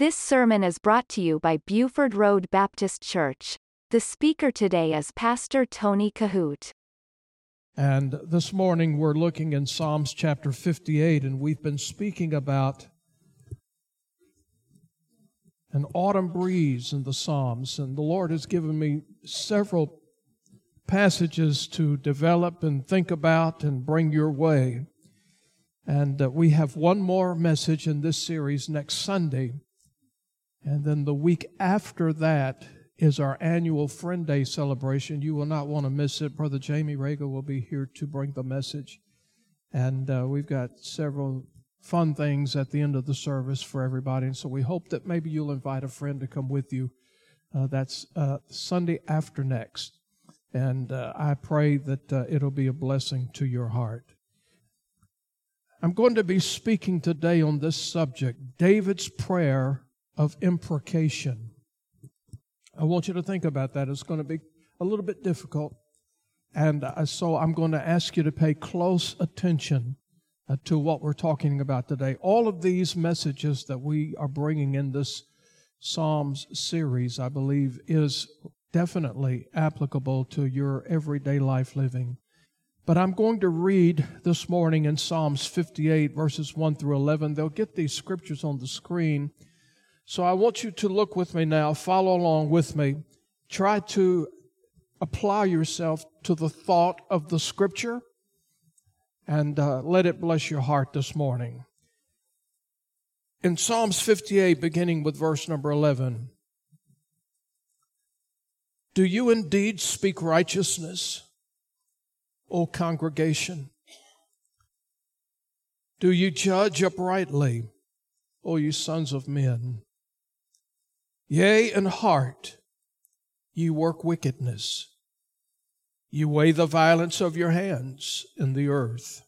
This sermon is brought to you by Buford Road Baptist Church. The speaker today is Pastor Tony Kohout. And this morning we're looking in Psalms chapter 58, and we've been speaking about an autumn breeze in the Psalms. And the Lord has given me several passages to develop and think about and bring your way. And uh, we have one more message in this series next Sunday. And then the week after that is our annual Friend Day celebration. You will not want to miss it. Brother Jamie Rager will be here to bring the message. And uh, we've got several fun things at the end of the service for everybody. And so we hope that maybe you'll invite a friend to come with you. Uh, that's uh, Sunday after next. And uh, I pray that uh, it'll be a blessing to your heart. I'm going to be speaking today on this subject David's prayer of imprecation. I want you to think about that. It's going to be a little bit difficult. And so I'm going to ask you to pay close attention uh, to what we're talking about today. All of these messages that we are bringing in this Psalms series, I believe, is definitely applicable to your everyday life living. But I'm going to read this morning in Psalms 58, verses 1 through 11. They'll get these scriptures on the screen. So I want you to look with me now, follow along with me. Try to apply yourself to the thought of the scripture and uh, let it bless your heart this morning. In Psalms 58, beginning with verse number 11, do you indeed speak righteousness, O congregation? Do you judge uprightly, O you sons of men? Yea, in heart ye work wickedness. You weigh the violence of your hands in the earth.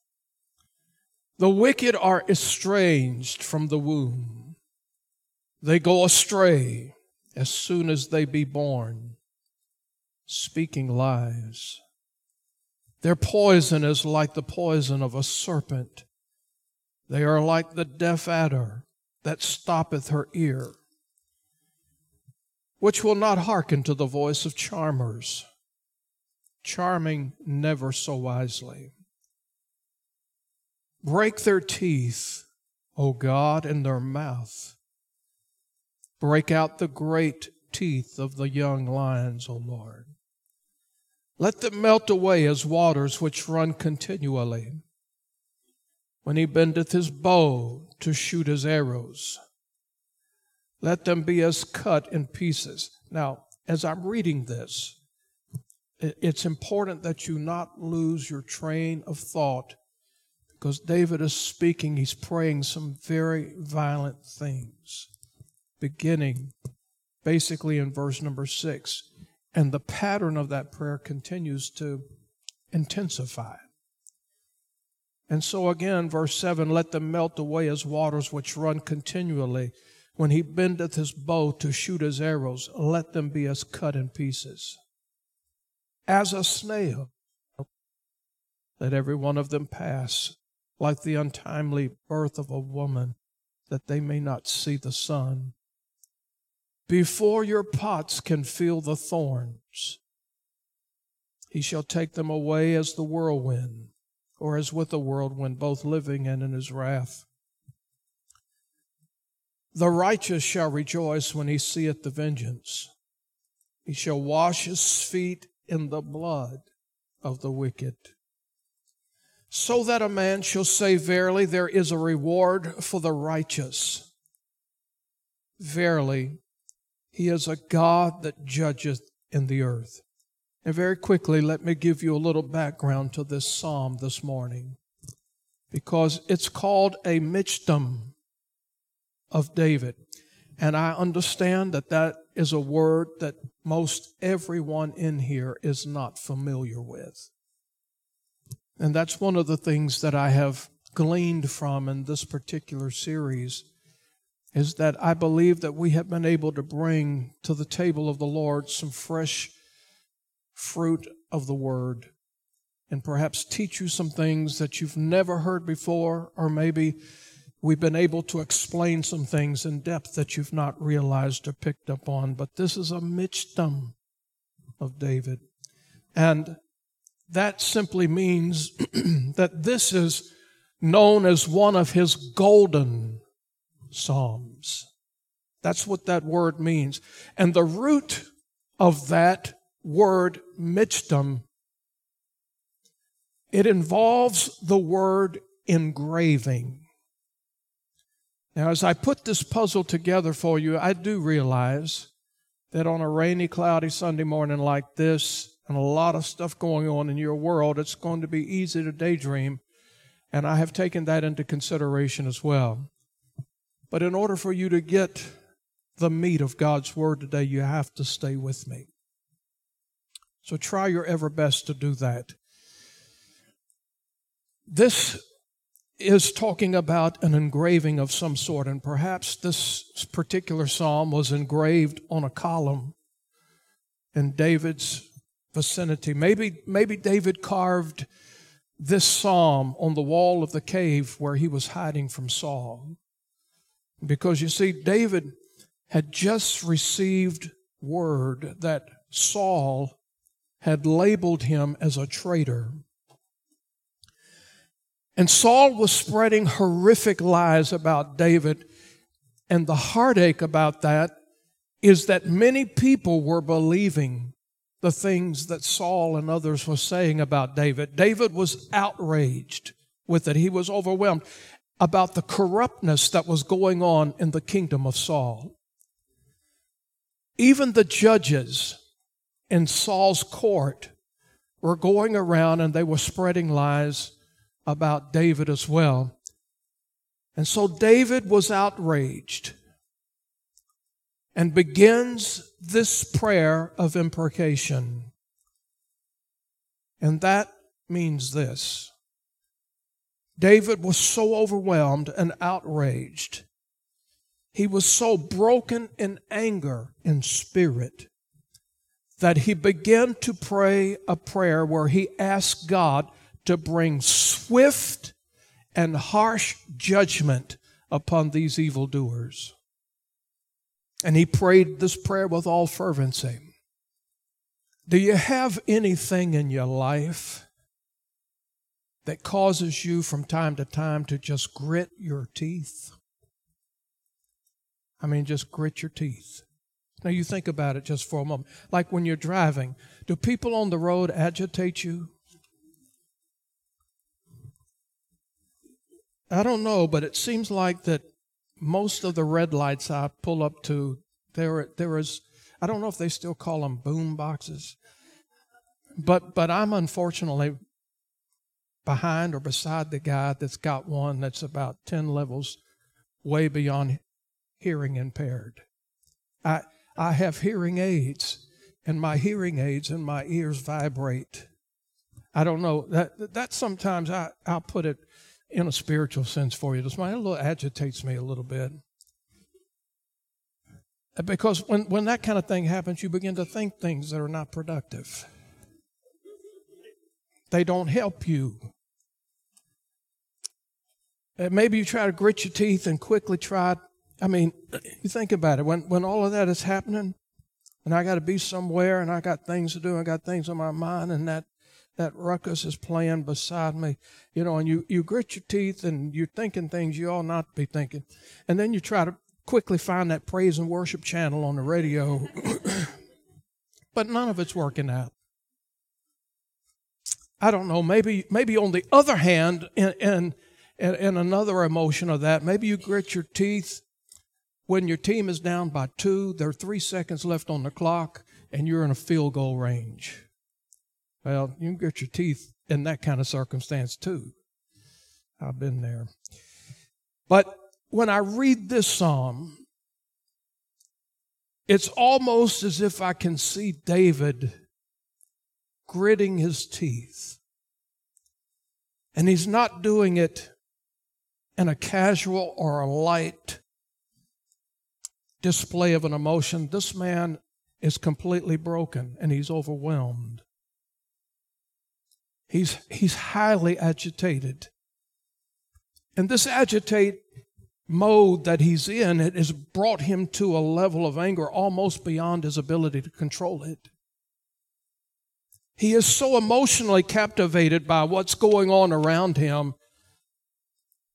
The wicked are estranged from the womb. They go astray as soon as they be born, speaking lies. Their poison is like the poison of a serpent. They are like the deaf adder that stoppeth her ear which will not hearken to the voice of charmers, charming never so wisely. Break their teeth, O God, in their mouth. Break out the great teeth of the young lions, O Lord. Let them melt away as waters which run continually. When he bendeth his bow to shoot his arrows, let them be as cut in pieces. Now, as I'm reading this, it's important that you not lose your train of thought because David is speaking, he's praying some very violent things, beginning basically in verse number six. And the pattern of that prayer continues to intensify. And so again, verse 7 let them melt away as waters which run continually. When he bendeth his bow to shoot his arrows, let them be as cut in pieces. As a snail, let every one of them pass, like the untimely birth of a woman, that they may not see the sun. Before your pots can feel the thorns, he shall take them away as the whirlwind, or as with the whirlwind, both living and in his wrath. The righteous shall rejoice when he seeth the vengeance. He shall wash his feet in the blood of the wicked. So that a man shall say, Verily, there is a reward for the righteous. Verily, he is a God that judgeth in the earth. And very quickly, let me give you a little background to this psalm this morning. Because it's called a michtam of David. And I understand that that is a word that most everyone in here is not familiar with. And that's one of the things that I have gleaned from in this particular series is that I believe that we have been able to bring to the table of the Lord some fresh fruit of the Word and perhaps teach you some things that you've never heard before, or maybe we've been able to explain some things in depth that you've not realized or picked up on, but this is a michtam of David. And that simply means that this is known as one of his golden psalms. That's what that word means. And the root of that word michtam, it involves the word engraving. Now, as I put this puzzle together for you, I do realize that on a rainy, cloudy Sunday morning like this, and a lot of stuff going on in your world, it's going to be easy to daydream. And I have taken that into consideration as well. But in order for you to get the meat of God's Word today, you have to stay with me. So try your ever best to do that. This is talking about an engraving of some sort, and perhaps this particular psalm was engraved on a column in David's vicinity. Maybe, maybe David carved this psalm on the wall of the cave where he was hiding from Saul. Because you see, David had just received word that Saul had labeled him as a traitor. And Saul was spreading horrific lies about David. And the heartache about that is that many people were believing the things that Saul and others were saying about David. David was outraged with it. He was overwhelmed about the corruptness that was going on in the kingdom of Saul. Even the judges in Saul's court were going around and they were spreading lies about David as well. And so David was outraged and begins this prayer of imprecation. And that means this David was so overwhelmed and outraged he was so broken in anger in spirit that he began to pray a prayer where he asked God to bring swift and harsh judgment upon these evildoers. And he prayed this prayer with all fervency. Do you have anything in your life that causes you from time to time to just grit your teeth? I mean, just grit your teeth. Now, you think about it just for a moment. Like when you're driving, do people on the road agitate you? I don't know, but it seems like that most of the red lights I pull up to, there, there is, I don't know if they still call them boom boxes, but, but I'm unfortunately behind or beside the guy that's got one that's about 10 levels way beyond hearing impaired. I, I have hearing aids, and my hearing aids and my ears vibrate. I don't know that that sometimes I I'll put it in a spiritual sense for you. This might a little agitates me a little bit because when when that kind of thing happens, you begin to think things that are not productive. They don't help you. And maybe you try to grit your teeth and quickly try I mean, you think about it. When when all of that is happening, and I got to be somewhere, and I got things to do, I got things on my mind, and that that ruckus is playing beside me, you know, and you you grit your teeth and you're thinking things you ought not be thinking, and then you try to quickly find that praise and worship channel on the radio, but none of it's working out. I don't know. Maybe maybe on the other hand, in, in in another emotion of that, maybe you grit your teeth when your team is down by two, there are three seconds left on the clock, and you're in a field goal range. Well, you can get your teeth in that kind of circumstance too. I've been there. But when I read this psalm, it's almost as if I can see David gritting his teeth. And he's not doing it in a casual or a light display of an emotion. This man is completely broken and he's overwhelmed. He's, he's highly agitated. And this agitate mode that he's in, it has brought him to a level of anger almost beyond his ability to control it. He is so emotionally captivated by what's going on around him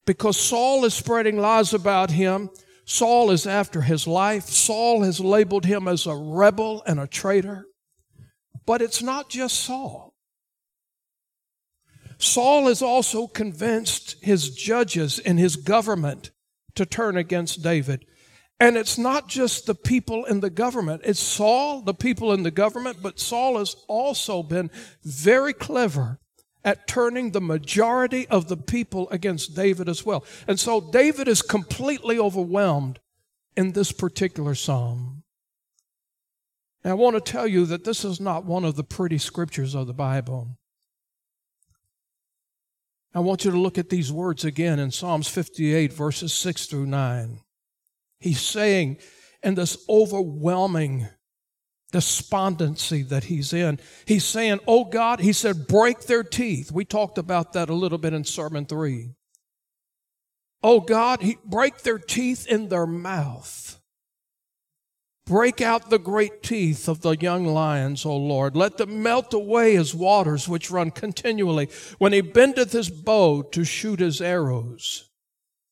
because Saul is spreading lies about him. Saul is after his life. Saul has labeled him as a rebel and a traitor. But it's not just Saul. Saul has also convinced his judges and his government to turn against David. And it's not just the people in the government, it's Saul, the people in the government, but Saul has also been very clever at turning the majority of the people against David as well. And so David is completely overwhelmed in this particular psalm. I want to tell you that this is not one of the pretty scriptures of the Bible. I want you to look at these words again in Psalms 58, verses 6 through 9. He's saying, in this overwhelming despondency that he's in, he's saying, Oh God, he said, break their teeth. We talked about that a little bit in Sermon 3. Oh God, he, break their teeth in their mouth. Break out the great teeth of the young lions, O Lord. Let them melt away as waters which run continually. When he bendeth his bow to shoot his arrows,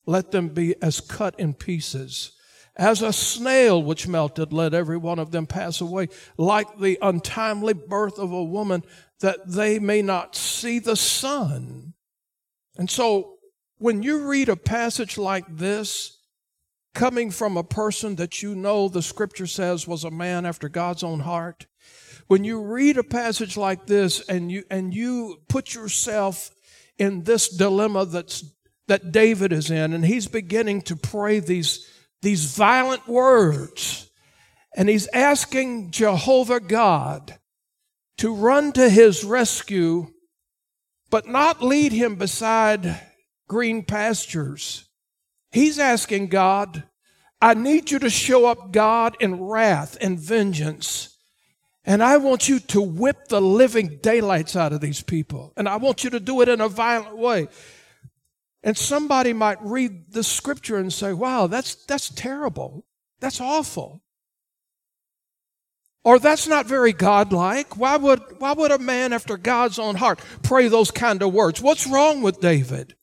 let them be as cut in pieces. As a snail which melted, let every one of them pass away, like the untimely birth of a woman, that they may not see the sun. And so, when you read a passage like this, coming from a person that you know the scripture says was a man after God's own heart, when you read a passage like this and you, and you put yourself in this dilemma that's, that David is in, and he's beginning to pray these these violent words. And he's asking Jehovah God to run to his rescue, but not lead him beside green pastures. He's asking God, I need you to show up, God, in wrath and vengeance. And I want you to whip the living daylights out of these people. And I want you to do it in a violent way. And somebody might read the scripture and say, wow, that's, that's terrible. That's awful. Or that's not very godlike. Why would, why would a man after God's own heart pray those kind of words? What's wrong with David?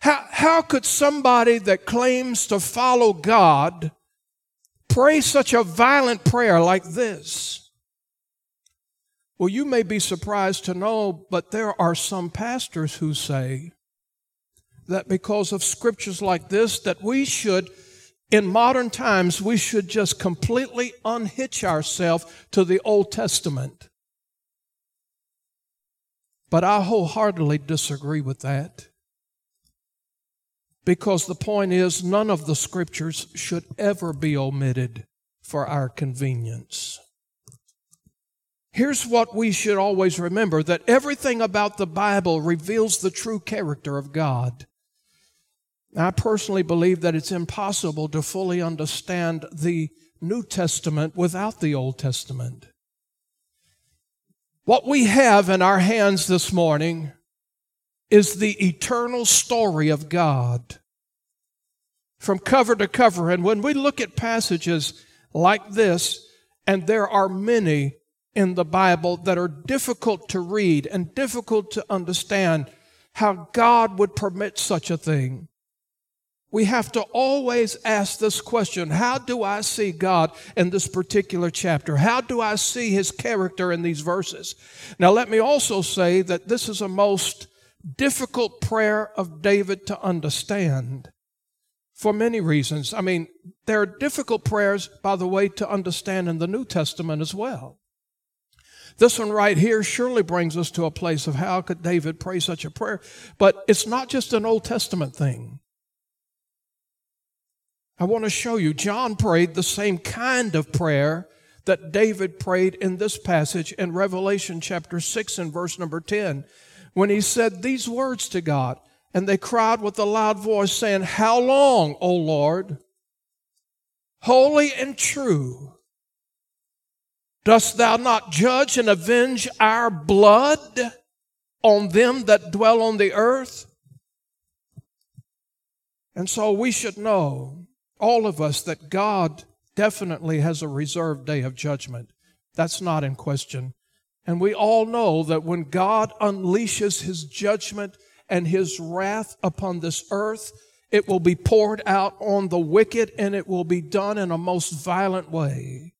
How, how could somebody that claims to follow God pray such a violent prayer like this? Well, you may be surprised to know, but there are some pastors who say, that because of scriptures like this, that we should, in modern times, we should just completely unhitch ourselves to the Old Testament. But I wholeheartedly disagree with that. Because the point is, none of the scriptures should ever be omitted for our convenience. Here's what we should always remember that everything about the Bible reveals the true character of God. I personally believe that it's impossible to fully understand the New Testament without the Old Testament. What we have in our hands this morning is the eternal story of God from cover to cover. And when we look at passages like this, and there are many in the Bible that are difficult to read and difficult to understand how God would permit such a thing we have to always ask this question How do I see God in this particular chapter? How do I see his character in these verses? Now, let me also say that this is a most difficult prayer of David to understand for many reasons. I mean, there are difficult prayers, by the way, to understand in the New Testament as well. This one right here surely brings us to a place of how could David pray such a prayer? But it's not just an Old Testament thing. I want to show you, John prayed the same kind of prayer that David prayed in this passage in Revelation chapter 6 and verse number 10, when he said these words to God, and they cried with a loud voice, saying, How long, O Lord? Holy and true. Dost thou not judge and avenge our blood on them that dwell on the earth? And so we should know, all of us, that God definitely has a reserved day of judgment. That's not in question. And we all know that when God unleashes his judgment and his wrath upon this earth, it will be poured out on the wicked and it will be done in a most violent way.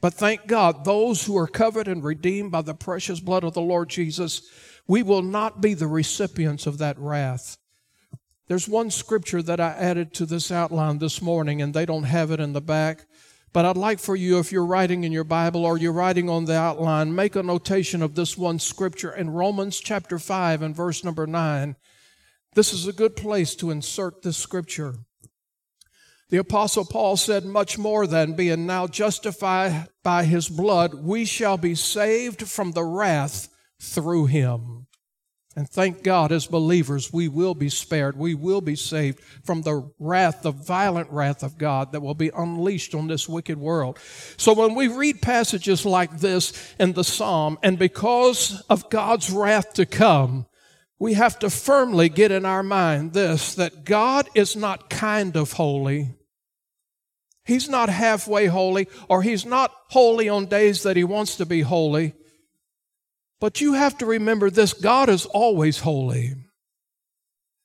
But thank God, those who are covered and redeemed by the precious blood of the Lord Jesus, we will not be the recipients of that wrath. There's one scripture that I added to this outline this morning, and they don't have it in the back. But I'd like for you, if you're writing in your Bible or you're writing on the outline, make a notation of this one scripture in Romans chapter 5 and verse number 9. This is a good place to insert this scripture. The Apostle Paul said, Much more than being now justified by his blood, we shall be saved from the wrath through him. And thank God, as believers, we will be spared. We will be saved from the wrath, the violent wrath of God that will be unleashed on this wicked world. So when we read passages like this in the Psalm, and because of God's wrath to come, we have to firmly get in our mind this that God is not kind of holy. He's not halfway holy, or He's not holy on days that He wants to be holy. But you have to remember this God is always holy.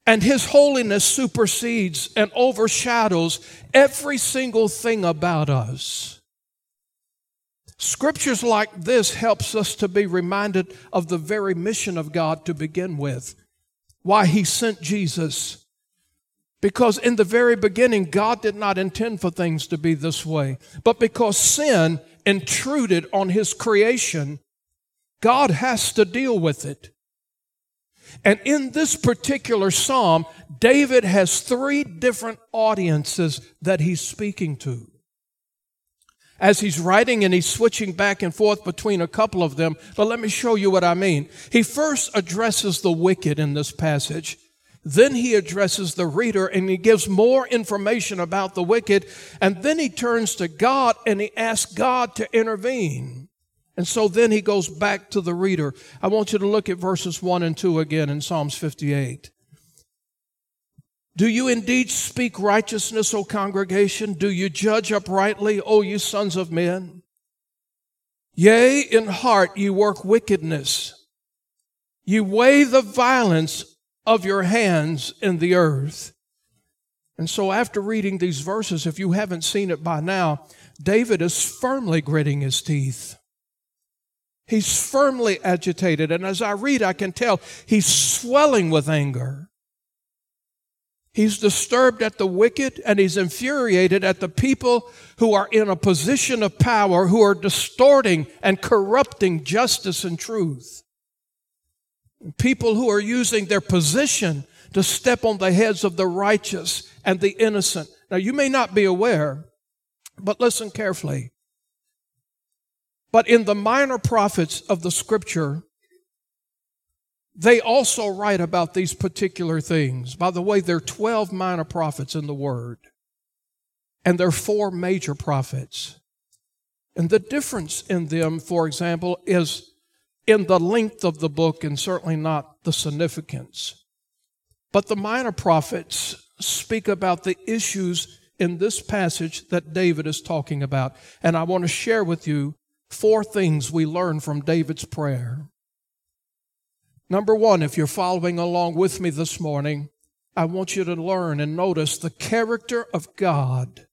And His holiness supersedes and overshadows every single thing about us. Scriptures like this helps us to be reminded of the very mission of God to begin with. Why He sent Jesus. Because in the very beginning, God did not intend for things to be this way. But because sin intruded on His creation, God has to deal with it. And in this particular psalm, David has three different audiences that he's speaking to. As he's writing and he's switching back and forth between a couple of them, but let me show you what I mean. He first addresses the wicked in this passage. Then he addresses the reader and he gives more information about the wicked. And then he turns to God and he asks God to intervene. And so then he goes back to the reader. I want you to look at verses 1 and 2 again in Psalms 58. Do you indeed speak righteousness, O congregation? Do you judge uprightly, O you sons of men? Yea, in heart you work wickedness. You weigh the violence of your hands in the earth. And so after reading these verses, if you haven't seen it by now, David is firmly gritting his teeth. He's firmly agitated. And as I read, I can tell he's swelling with anger. He's disturbed at the wicked and he's infuriated at the people who are in a position of power, who are distorting and corrupting justice and truth. People who are using their position to step on the heads of the righteous and the innocent. Now, you may not be aware, but listen carefully. But in the minor prophets of the scripture, they also write about these particular things. By the way, there are 12 minor prophets in the Word, and there are four major prophets. And the difference in them, for example, is in the length of the book and certainly not the significance. But the minor prophets speak about the issues in this passage that David is talking about. And I want to share with you four things we learn from David's prayer. Number one, if you're following along with me this morning, I want you to learn and notice the character of God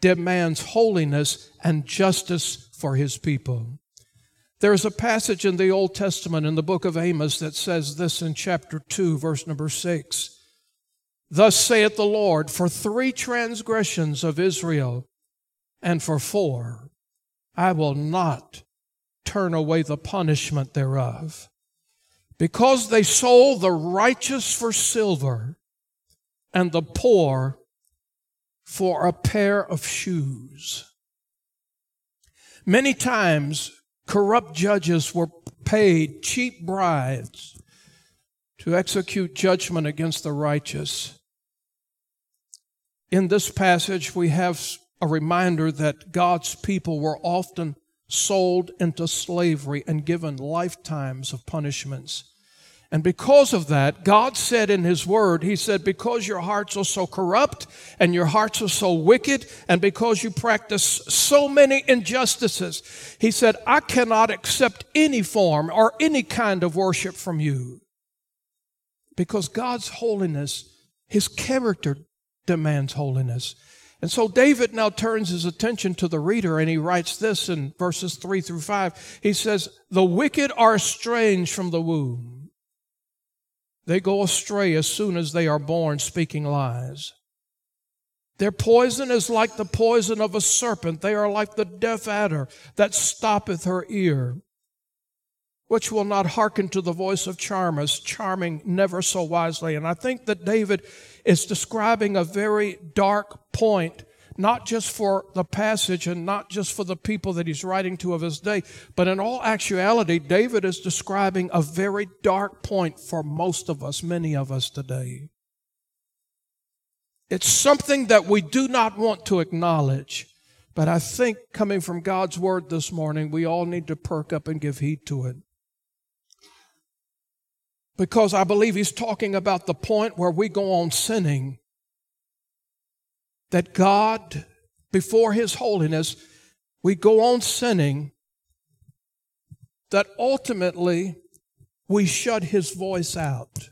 demands holiness and justice for his people. There is a passage in the Old Testament in the book of Amos that says this in chapter 2, verse number 6. Thus saith the Lord, for three transgressions of Israel and for four I will not turn away the punishment thereof. Because they sold the righteous for silver and the poor for a pair of shoes. Many times, corrupt judges were paid cheap bribes to execute judgment against the righteous. In this passage, we have a reminder that God's people were often sold into slavery and given lifetimes of punishments. And because of that, God said in His Word, He said, because your hearts are so corrupt and your hearts are so wicked, and because you practice so many injustices, He said, I cannot accept any form or any kind of worship from you. Because God's holiness, His character demands holiness. And so David now turns his attention to the reader and he writes this in verses 3 through 5. He says, The wicked are estranged from the womb they go astray as soon as they are born, speaking lies. Their poison is like the poison of a serpent. They are like the deaf adder that stoppeth her ear, which will not hearken to the voice of charmers, charming never so wisely. And I think that David is describing a very dark point not just for the passage and not just for the people that he's writing to of his day, but in all actuality, David is describing a very dark point for most of us, many of us today. It's something that we do not want to acknowledge, but I think coming from God's word this morning, we all need to perk up and give heed to it. Because I believe he's talking about the point where we go on sinning that God, before His holiness, we go on sinning, that ultimately we shut His voice out.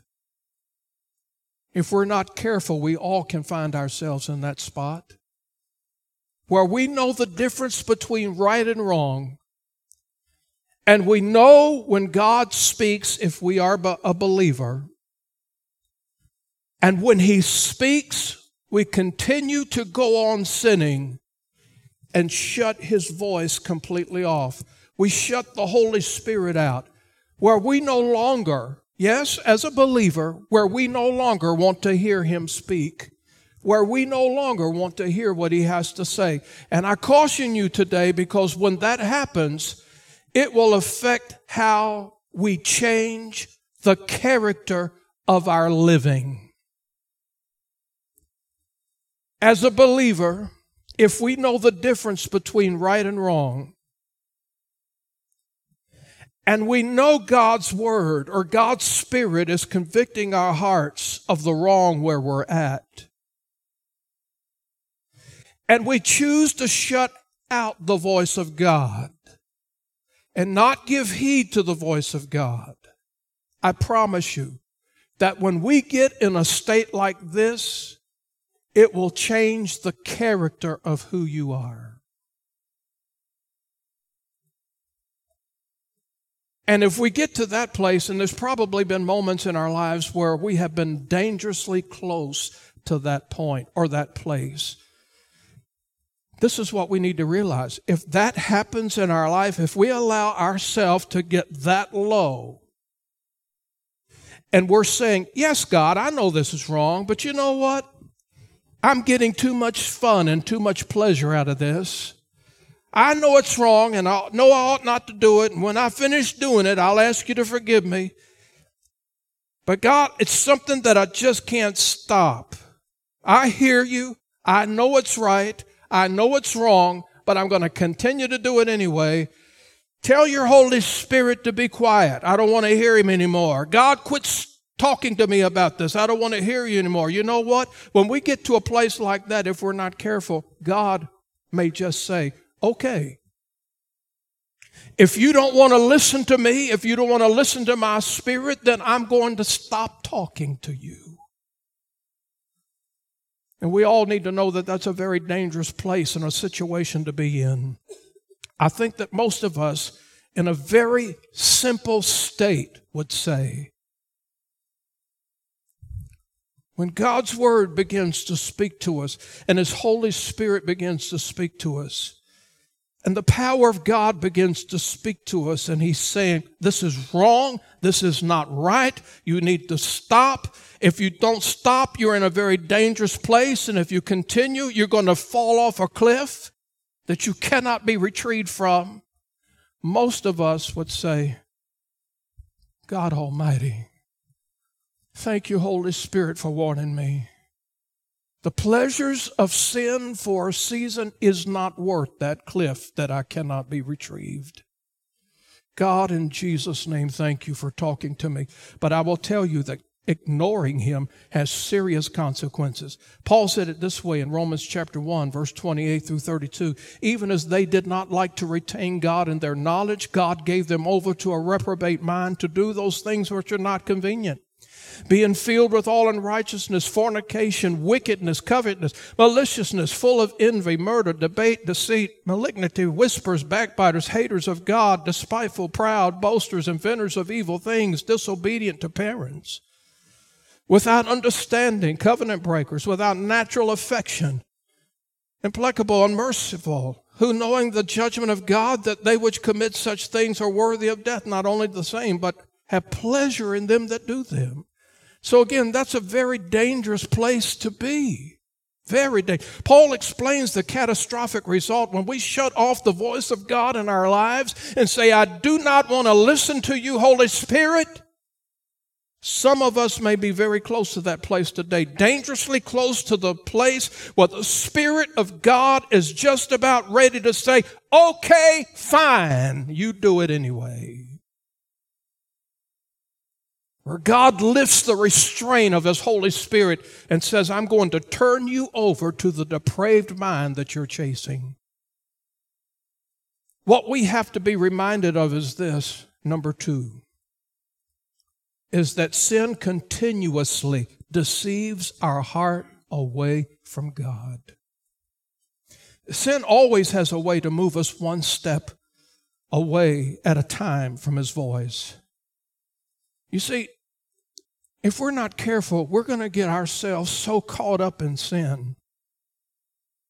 If we're not careful, we all can find ourselves in that spot where we know the difference between right and wrong. And we know when God speaks, if we are a believer, and when He speaks, we continue to go on sinning and shut his voice completely off. We shut the Holy Spirit out where we no longer, yes, as a believer, where we no longer want to hear him speak, where we no longer want to hear what he has to say. And I caution you today because when that happens, it will affect how we change the character of our living. As a believer, if we know the difference between right and wrong, and we know God's word or God's spirit is convicting our hearts of the wrong where we're at, and we choose to shut out the voice of God and not give heed to the voice of God, I promise you that when we get in a state like this, it will change the character of who you are. And if we get to that place, and there's probably been moments in our lives where we have been dangerously close to that point or that place, this is what we need to realize. If that happens in our life, if we allow ourselves to get that low, and we're saying, Yes, God, I know this is wrong, but you know what? I'm getting too much fun and too much pleasure out of this. I know it's wrong and I know I ought not to do it. And when I finish doing it, I'll ask you to forgive me. But God, it's something that I just can't stop. I hear you. I know it's right. I know it's wrong, but I'm going to continue to do it anyway. Tell your Holy Spirit to be quiet. I don't want to hear him anymore. God, quit talking to me about this. I don't want to hear you anymore. You know what? When we get to a place like that, if we're not careful, God may just say, okay. If you don't want to listen to me, if you don't want to listen to my spirit, then I'm going to stop talking to you. And we all need to know that that's a very dangerous place and a situation to be in. I think that most of us, in a very simple state, would say, when God's Word begins to speak to us and His Holy Spirit begins to speak to us, and the power of God begins to speak to us, and He's saying, This is wrong. This is not right. You need to stop. If you don't stop, you're in a very dangerous place. And if you continue, you're going to fall off a cliff that you cannot be retrieved from. Most of us would say, God Almighty, Thank you, Holy Spirit, for warning me. The pleasures of sin for a season is not worth that cliff that I cannot be retrieved. God, in Jesus' name, thank you for talking to me. But I will tell you that ignoring him has serious consequences. Paul said it this way in Romans chapter 1, verse 28 through 32. Even as they did not like to retain God in their knowledge, God gave them over to a reprobate mind to do those things which are not convenient being filled with all unrighteousness, fornication, wickedness, covetousness, maliciousness, full of envy, murder, debate, deceit, malignity, whispers, backbiters, haters of God, despiteful, proud, boasters, inventors of evil things, disobedient to parents, without understanding, covenant breakers, without natural affection, implacable, unmerciful, who knowing the judgment of God that they which commit such things are worthy of death, not only the same, but have pleasure in them that do them. So again, that's a very dangerous place to be. Very dangerous. Paul explains the catastrophic result when we shut off the voice of God in our lives and say, I do not want to listen to you, Holy Spirit. Some of us may be very close to that place today, dangerously close to the place where the Spirit of God is just about ready to say, okay, fine, you do it anyway where God lifts the restraint of His Holy Spirit and says, I'm going to turn you over to the depraved mind that you're chasing. What we have to be reminded of is this number two is that sin continuously deceives our heart away from God. Sin always has a way to move us one step away at a time from His voice. You see, if we're not careful, we're going to get ourselves so caught up in sin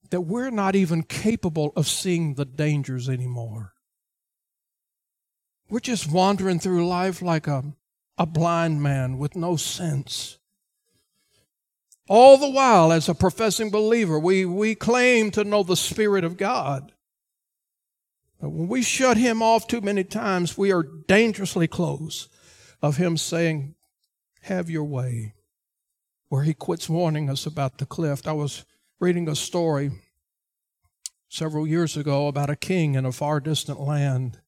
that we're not even capable of seeing the dangers anymore. We're just wandering through life like a, a blind man with no sense. All the while, as a professing believer, we, we claim to know the Spirit of God. But when we shut Him off too many times, we are dangerously close of Him saying, have your way, where he quits warning us about the cliff. I was reading a story several years ago about a king in a far distant land.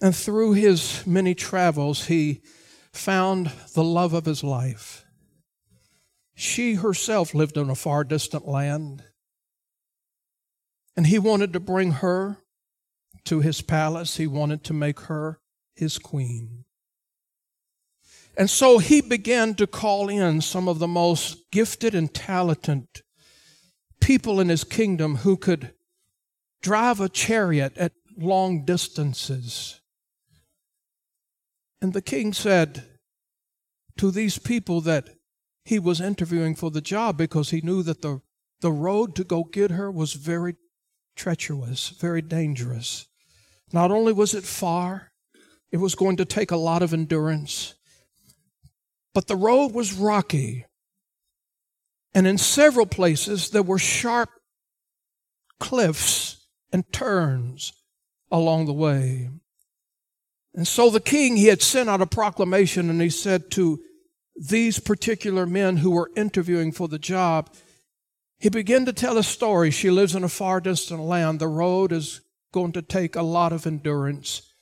And through his many travels, he found the love of his life. She herself lived in a far distant land. And he wanted to bring her to his palace. He wanted to make her his queen. And so he began to call in some of the most gifted and talented people in his kingdom who could drive a chariot at long distances. And the king said to these people that he was interviewing for the job because he knew that the, the road to go get her was very treacherous, very dangerous. Not only was it far, it was going to take a lot of endurance. But the road was rocky. And in several places, there were sharp cliffs and turns along the way. And so the king, he had sent out a proclamation and he said to these particular men who were interviewing for the job, he began to tell a story. She lives in a far distant land. The road is going to take a lot of endurance.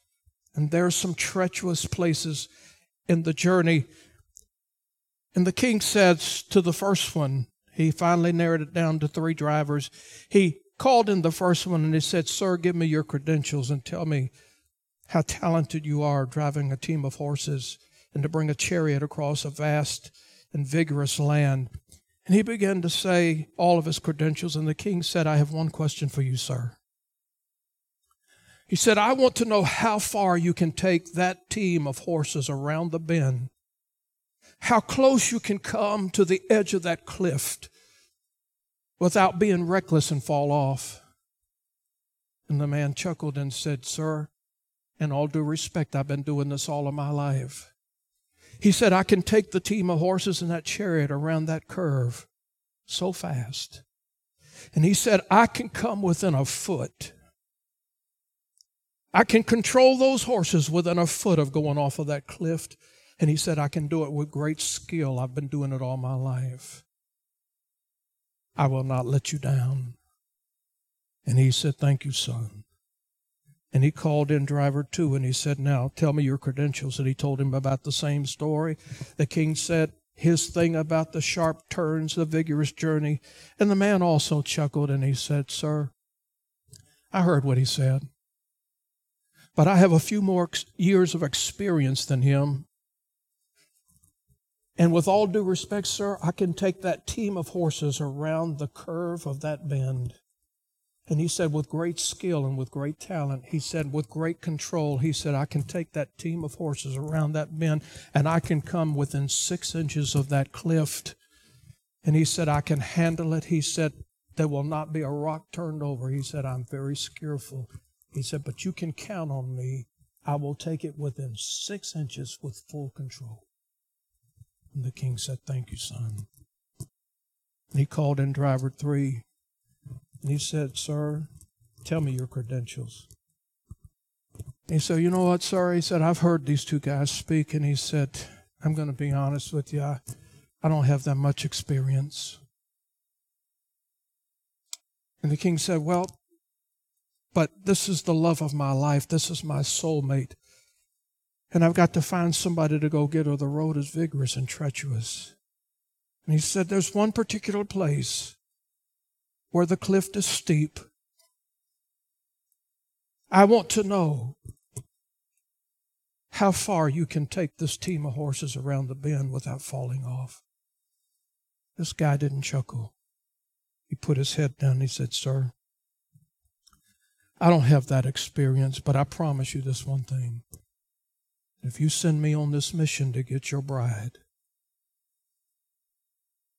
And there's some treacherous places in the journey. And the king says to the first one, he finally narrowed it down to three drivers. He called in the first one and he said, Sir, give me your credentials and tell me how talented you are driving a team of horses and to bring a chariot across a vast and vigorous land. And he began to say all of his credentials, and the king said, I have one question for you, sir. He said, I want to know how far you can take that team of horses around the bend how close you can come to the edge of that cliff without being reckless and fall off. And the man chuckled and said, Sir, in all due respect, I've been doing this all of my life. He said, I can take the team of horses in that chariot around that curve so fast. And he said, I can come within a foot. I can control those horses within a foot of going off of that cliff and he said, I can do it with great skill. I've been doing it all my life. I will not let you down. And he said, Thank you, son. And he called in driver two and he said, Now tell me your credentials. And he told him about the same story. The king said his thing about the sharp turns, the vigorous journey. And the man also chuckled and he said, Sir, I heard what he said. But I have a few more years of experience than him. And with all due respect, sir, I can take that team of horses around the curve of that bend and he said, with great skill and with great talent, he said, with great control, he said, I can take that team of horses around that bend and I can come within six inches of that cliff. And he said, I can handle it. He said, there will not be a rock turned over. He said, I'm very skillful. He said, but you can count on me. I will take it within six inches with full control. And the king said, Thank you, son. And he called in driver three. And he said, Sir, tell me your credentials. he said, You know what, sir? He said, I've heard these two guys speak. And he said, I'm going to be honest with you. I, I don't have that much experience. And the king said, Well, but this is the love of my life. This is my soulmate. And I've got to find somebody to go get her. The road is vigorous and treacherous. And he said, There's one particular place where the cliff is steep. I want to know how far you can take this team of horses around the bend without falling off. This guy didn't chuckle. He put his head down he said, Sir, I don't have that experience, but I promise you this one thing. If you send me on this mission to get your bride,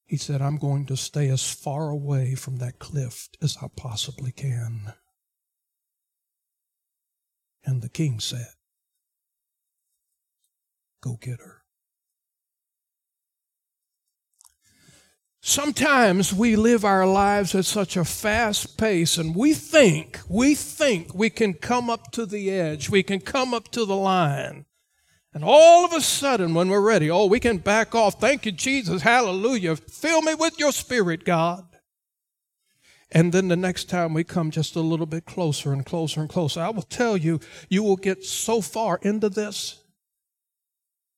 he said, I'm going to stay as far away from that cliff as I possibly can. And the king said, Go get her. Sometimes we live our lives at such a fast pace and we think, we think we can come up to the edge, we can come up to the line. And all of a sudden, when we're ready, oh, we can back off. Thank you, Jesus. Hallelujah. Fill me with your spirit, God. And then the next time we come just a little bit closer and closer and closer, I will tell you, you will get so far into this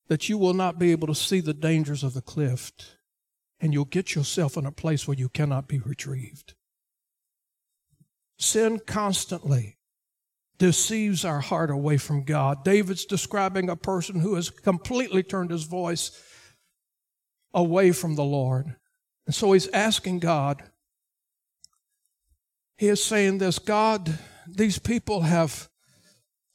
that you will not be able to see the dangers of the cliff. And you'll get yourself in a place where you cannot be retrieved. Sin constantly deceives our heart away from God. David's describing a person who has completely turned his voice away from the Lord. And so he's asking God, he is saying this God, these people have.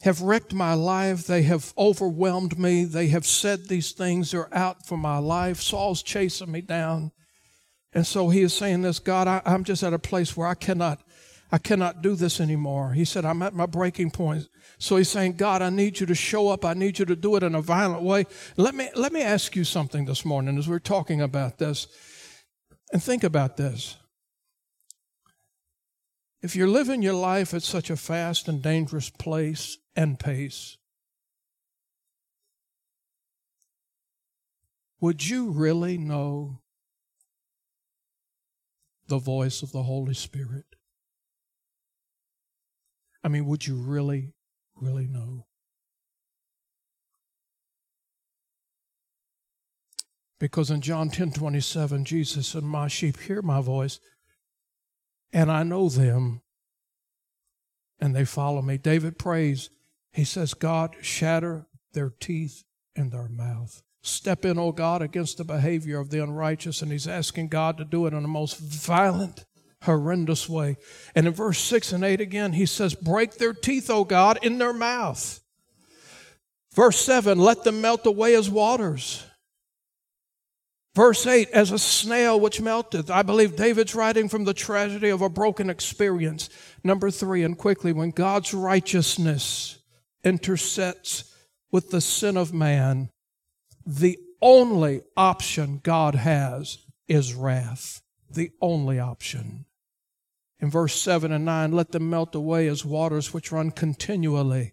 Have wrecked my life. They have overwhelmed me. They have said these things. They're out for my life. Saul's chasing me down. And so he is saying this God, I, I'm just at a place where I cannot I cannot do this anymore. He said, I'm at my breaking point. So he's saying, God, I need you to show up. I need you to do it in a violent way. Let me, let me ask you something this morning as we're talking about this. And think about this. If you're living your life at such a fast and dangerous place and pace, would you really know the voice of the Holy Spirit? I mean, would you really, really know? Because in John 10 27, Jesus said, My sheep hear my voice, and I know them, and they follow me. David prays, he says, God, shatter their teeth and their mouth. Step in, O God, against the behavior of the unrighteous, and he's asking God to do it in the most violent horrendous way. And in verse 6 and 8 again, he says, Break their teeth, O God, in their mouth. Verse 7, let them melt away as waters. Verse 8, as a snail which melteth. I believe David's writing from the tragedy of a broken experience. Number three, and quickly, when God's righteousness intersects with the sin of man, the only option God has is wrath. The only option. In verse 7 and 9, let them melt away as waters which run continually.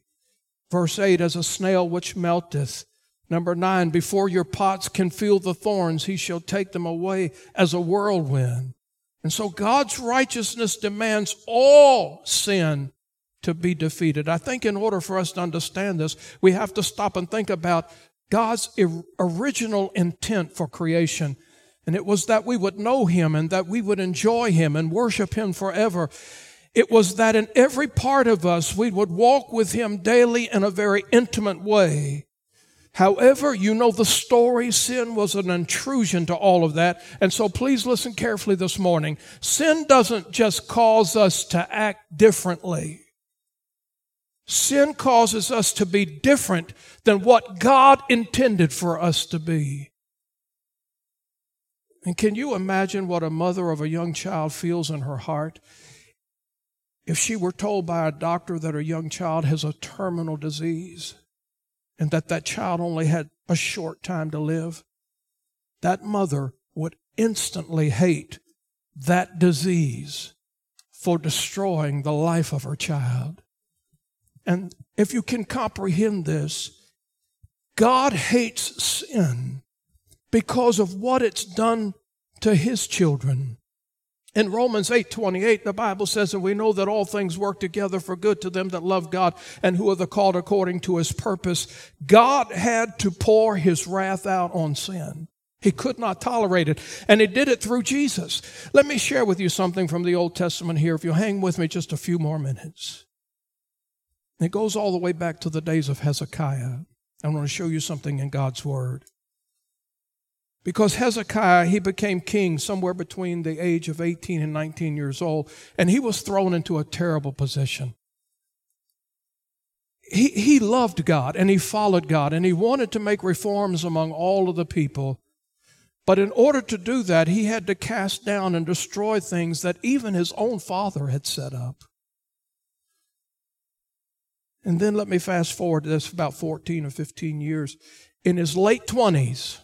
Verse 8, as a snail which melteth. Number 9, before your pots can feel the thorns, he shall take them away as a whirlwind. And so God's righteousness demands all sin to be defeated. I think in order for us to understand this, we have to stop and think about God's original intent for creation. And it was that we would know Him and that we would enjoy Him and worship Him forever. It was that in every part of us we would walk with Him daily in a very intimate way. However, you know the story. Sin was an intrusion to all of that. And so please listen carefully this morning. Sin doesn't just cause us to act differently. Sin causes us to be different than what God intended for us to be. And can you imagine what a mother of a young child feels in her heart if she were told by a doctor that her young child has a terminal disease? and that that child only had a short time to live, that mother would instantly hate that disease for destroying the life of her child. And if you can comprehend this, God hates sin because of what it's done to his children. In Romans 8:28 the Bible says and we know that all things work together for good to them that love God and who are the called according to his purpose. God had to pour his wrath out on sin. He could not tolerate it and he did it through Jesus. Let me share with you something from the Old Testament here if you'll hang with me just a few more minutes. It goes all the way back to the days of Hezekiah. I want to show you something in God's word. Because Hezekiah, he became king somewhere between the age of 18 and 19 years old, and he was thrown into a terrible position. He, he loved God and he followed God and he wanted to make reforms among all of the people. But in order to do that, he had to cast down and destroy things that even his own father had set up. And then let me fast forward to this about 14 or 15 years. In his late 20s,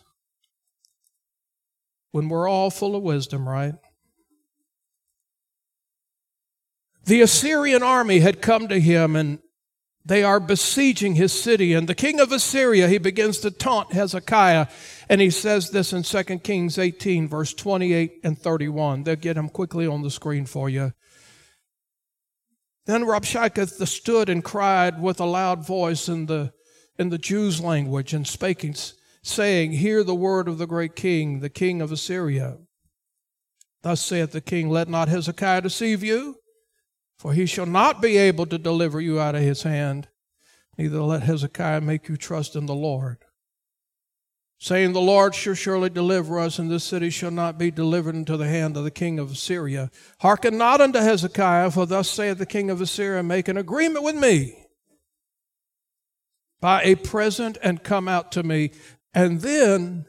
when we're all full of wisdom, right? The Assyrian army had come to him and they are besieging his city. And the king of Assyria, he begins to taunt Hezekiah. And he says this in 2 Kings 18, verse 28 and 31. They'll get him quickly on the screen for you. Then Rabshakeh stood and cried with a loud voice in the, in the Jews' language and speaking, saying, Hear the word of the great king, the king of Assyria. Thus saith the king, Let not Hezekiah deceive you, for he shall not be able to deliver you out of his hand, neither let Hezekiah make you trust in the Lord. Saying, The Lord shall surely deliver us, and this city shall not be delivered into the hand of the king of Assyria. Hearken not unto Hezekiah, for thus saith the king of Assyria, Make an agreement with me by a present and come out to me. And then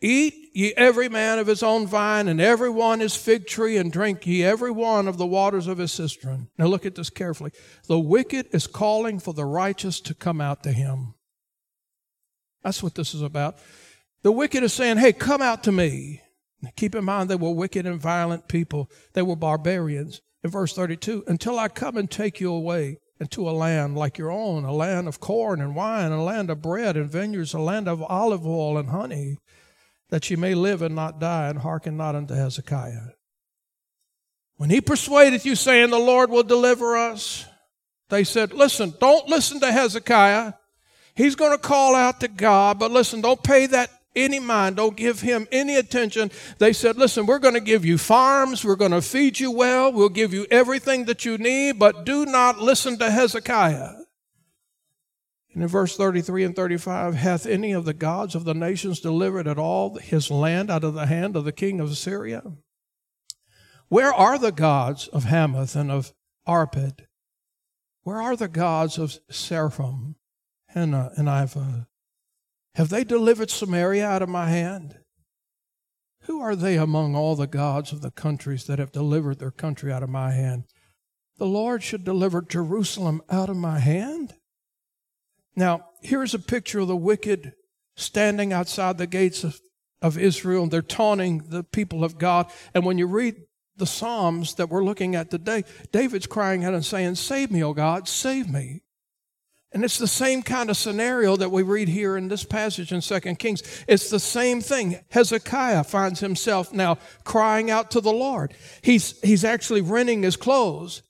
eat ye every man of his own vine, and every one his fig tree, and drink ye every one of the waters of his cistern. Now look at this carefully. The wicked is calling for the righteous to come out to him. That's what this is about. The wicked is saying, Hey, come out to me. Keep in mind, they were wicked and violent people. They were barbarians. In verse 32, until I come and take you away into a land like your own, a land of corn and wine, a land of bread and vineyards, a land of olive oil and honey, that ye may live and not die, and hearken not unto Hezekiah. When he persuaded you, saying, The Lord will deliver us, they said, Listen, don't listen to Hezekiah. He's going to call out to God, but listen, don't pay that any mind. Don't give him any attention. They said, Listen, we're going to give you farms. We're going to feed you well. We'll give you everything that you need, but do not listen to Hezekiah. And in verse 33 and 35, hath any of the gods of the nations delivered at all his land out of the hand of the king of Assyria? Where are the gods of Hamath and of Arpad? Where are the gods of Sepharvaim, Hena, uh, and Ivah? Have they delivered Samaria out of my hand? Who are they among all the gods of the countries that have delivered their country out of my hand? The Lord should deliver Jerusalem out of my hand? Now, here's a picture of the wicked standing outside the gates of, of Israel, and they're taunting the people of God. And when you read the Psalms that we're looking at today, David's crying out and saying, Save me, O God, save me. And it's the same kind of scenario that we read here in this passage in 2 Kings. It's the same thing. Hezekiah finds himself now crying out to the Lord. He's, he's actually rending his clothes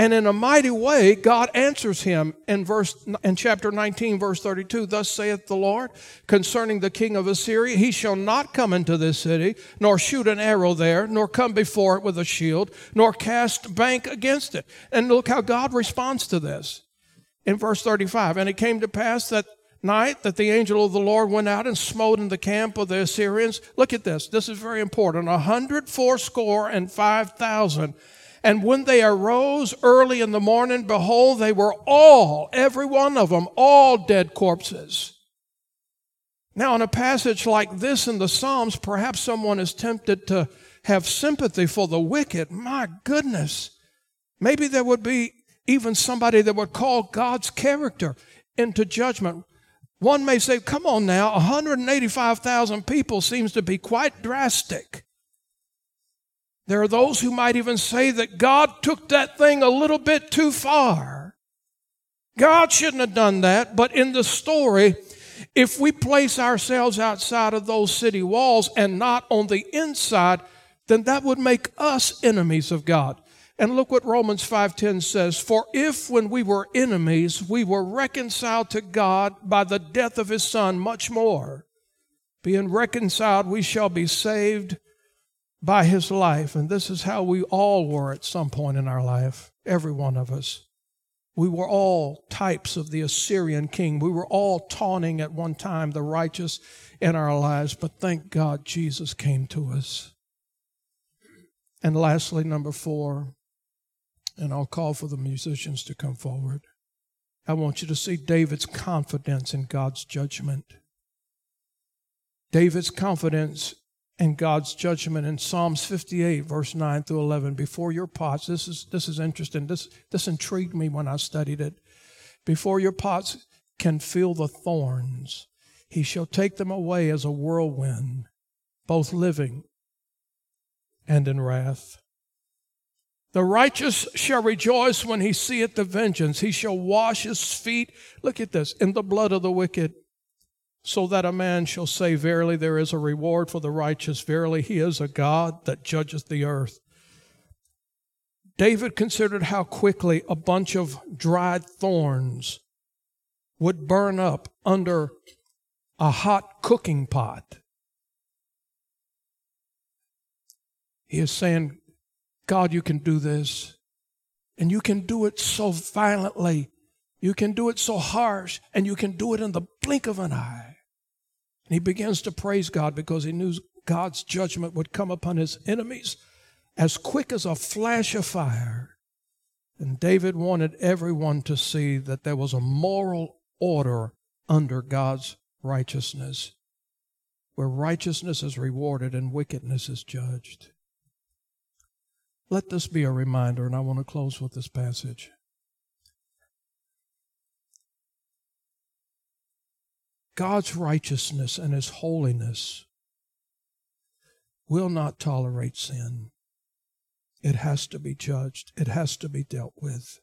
And in a mighty way, God answers him in verse in chapter 19, verse 32. Thus saith the Lord concerning the king of Assyria, he shall not come into this city, nor shoot an arrow there, nor come before it with a shield, nor cast bank against it. And look how God responds to this in verse 35. And it came to pass that night that the angel of the Lord went out and smote in the camp of the Assyrians. Look at this. This is very important. A hundred fourscore and five thousand and when they arose early in the morning, behold, they were all, every one of them, all dead corpses. Now, in a passage like this in the Psalms, perhaps someone is tempted to have sympathy for the wicked. My goodness. Maybe there would be even somebody that would call God's character into judgment. One may say, come on now, 185,000 people seems to be quite drastic. There are those who might even say that God took that thing a little bit too far. God shouldn't have done that, but in the story, if we place ourselves outside of those city walls and not on the inside, then that would make us enemies of God. And look what Romans 5:10 says, "For if when we were enemies we were reconciled to God by the death of his son, much more being reconciled we shall be saved by his life. And this is how we all were at some point in our life, every one of us. We were all types of the Assyrian king. We were all taunting at one time the righteous in our lives, but thank God Jesus came to us. And lastly, number four, and I'll call for the musicians to come forward. I want you to see David's confidence in God's judgment. David's confidence in God's judgment in Psalms 58, verse 9 through 11. Before your pots, this is, this is interesting. This, this intrigued me when I studied it. Before your pots can feel the thorns, he shall take them away as a whirlwind, both living and in wrath. The righteous shall rejoice when he seeth the vengeance. He shall wash his feet, look at this, in the blood of the wicked so that a man shall say, Verily, there is a reward for the righteous. Verily, he is a God that judgeth the earth. David considered how quickly a bunch of dried thorns would burn up under a hot cooking pot. He is saying, God, you can do this. And you can do it so violently you can do it so harsh, and you can do it in the blink of an eye. And he begins to praise God because he knew God's judgment would come upon his enemies as quick as a flash of fire. And David wanted everyone to see that there was a moral order under God's righteousness, where righteousness is rewarded and wickedness is judged. Let this be a reminder, and I want to close with this passage. God's righteousness and His holiness will not tolerate sin. It has to be judged, it has to be dealt with.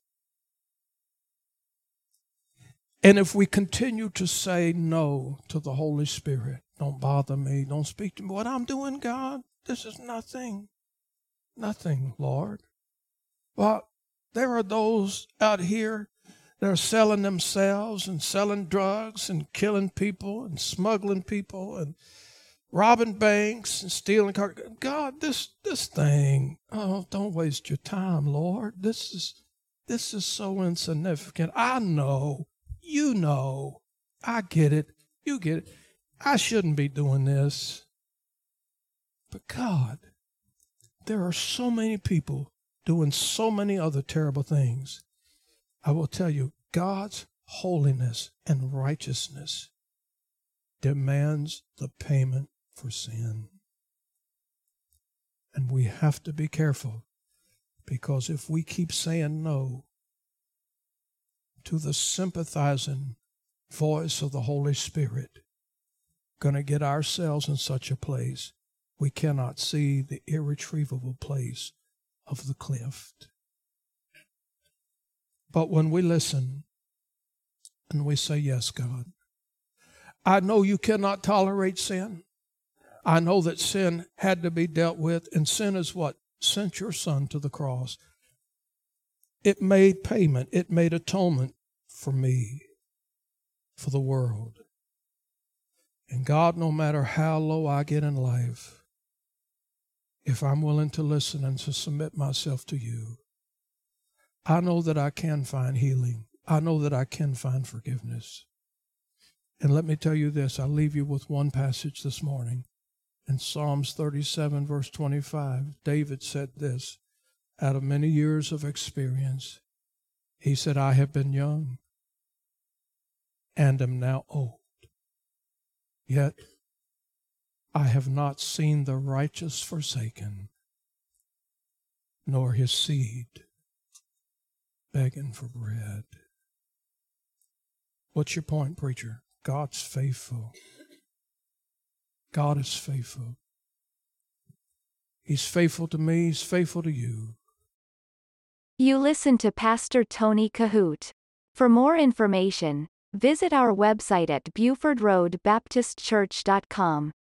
And if we continue to say no to the Holy Spirit, don't bother me, don't speak to me, what I'm doing, God, this is nothing. Nothing, Lord. Well, there are those out here that are selling themselves and selling drugs and killing people and smuggling people and robbing banks and stealing cars. God, this this thing. Oh, don't waste your time, Lord. This is this is so insignificant. I know. You know. I get it. You get it. I shouldn't be doing this. But God, there are so many people doing so many other terrible things. I will tell you, God's holiness and righteousness demands the payment for sin. And we have to be careful because if we keep saying no to the sympathizing voice of the Holy Spirit, going to get ourselves in such a place we cannot see the irretrievable place of the cliff. But when we listen and we say, Yes, God, I know you cannot tolerate sin. I know that sin had to be dealt with, and sin is what? Sent your son to the cross. It made payment, it made atonement for me, for the world. And God, no matter how low I get in life, if I'm willing to listen and to submit myself to you, I know that I can find healing. I know that I can find forgiveness. And let me tell you this I'll leave you with one passage this morning. In Psalms 37, verse 25, David said this out of many years of experience. He said, I have been young and am now old. Yet I have not seen the righteous forsaken, nor his seed begging for bread. What's your point, preacher? God's faithful. God is faithful. He's faithful to me, He's faithful to you. You listen to Pastor Tony Kohout. For more information, visit our website at BufordRoadBaptistChurch.com.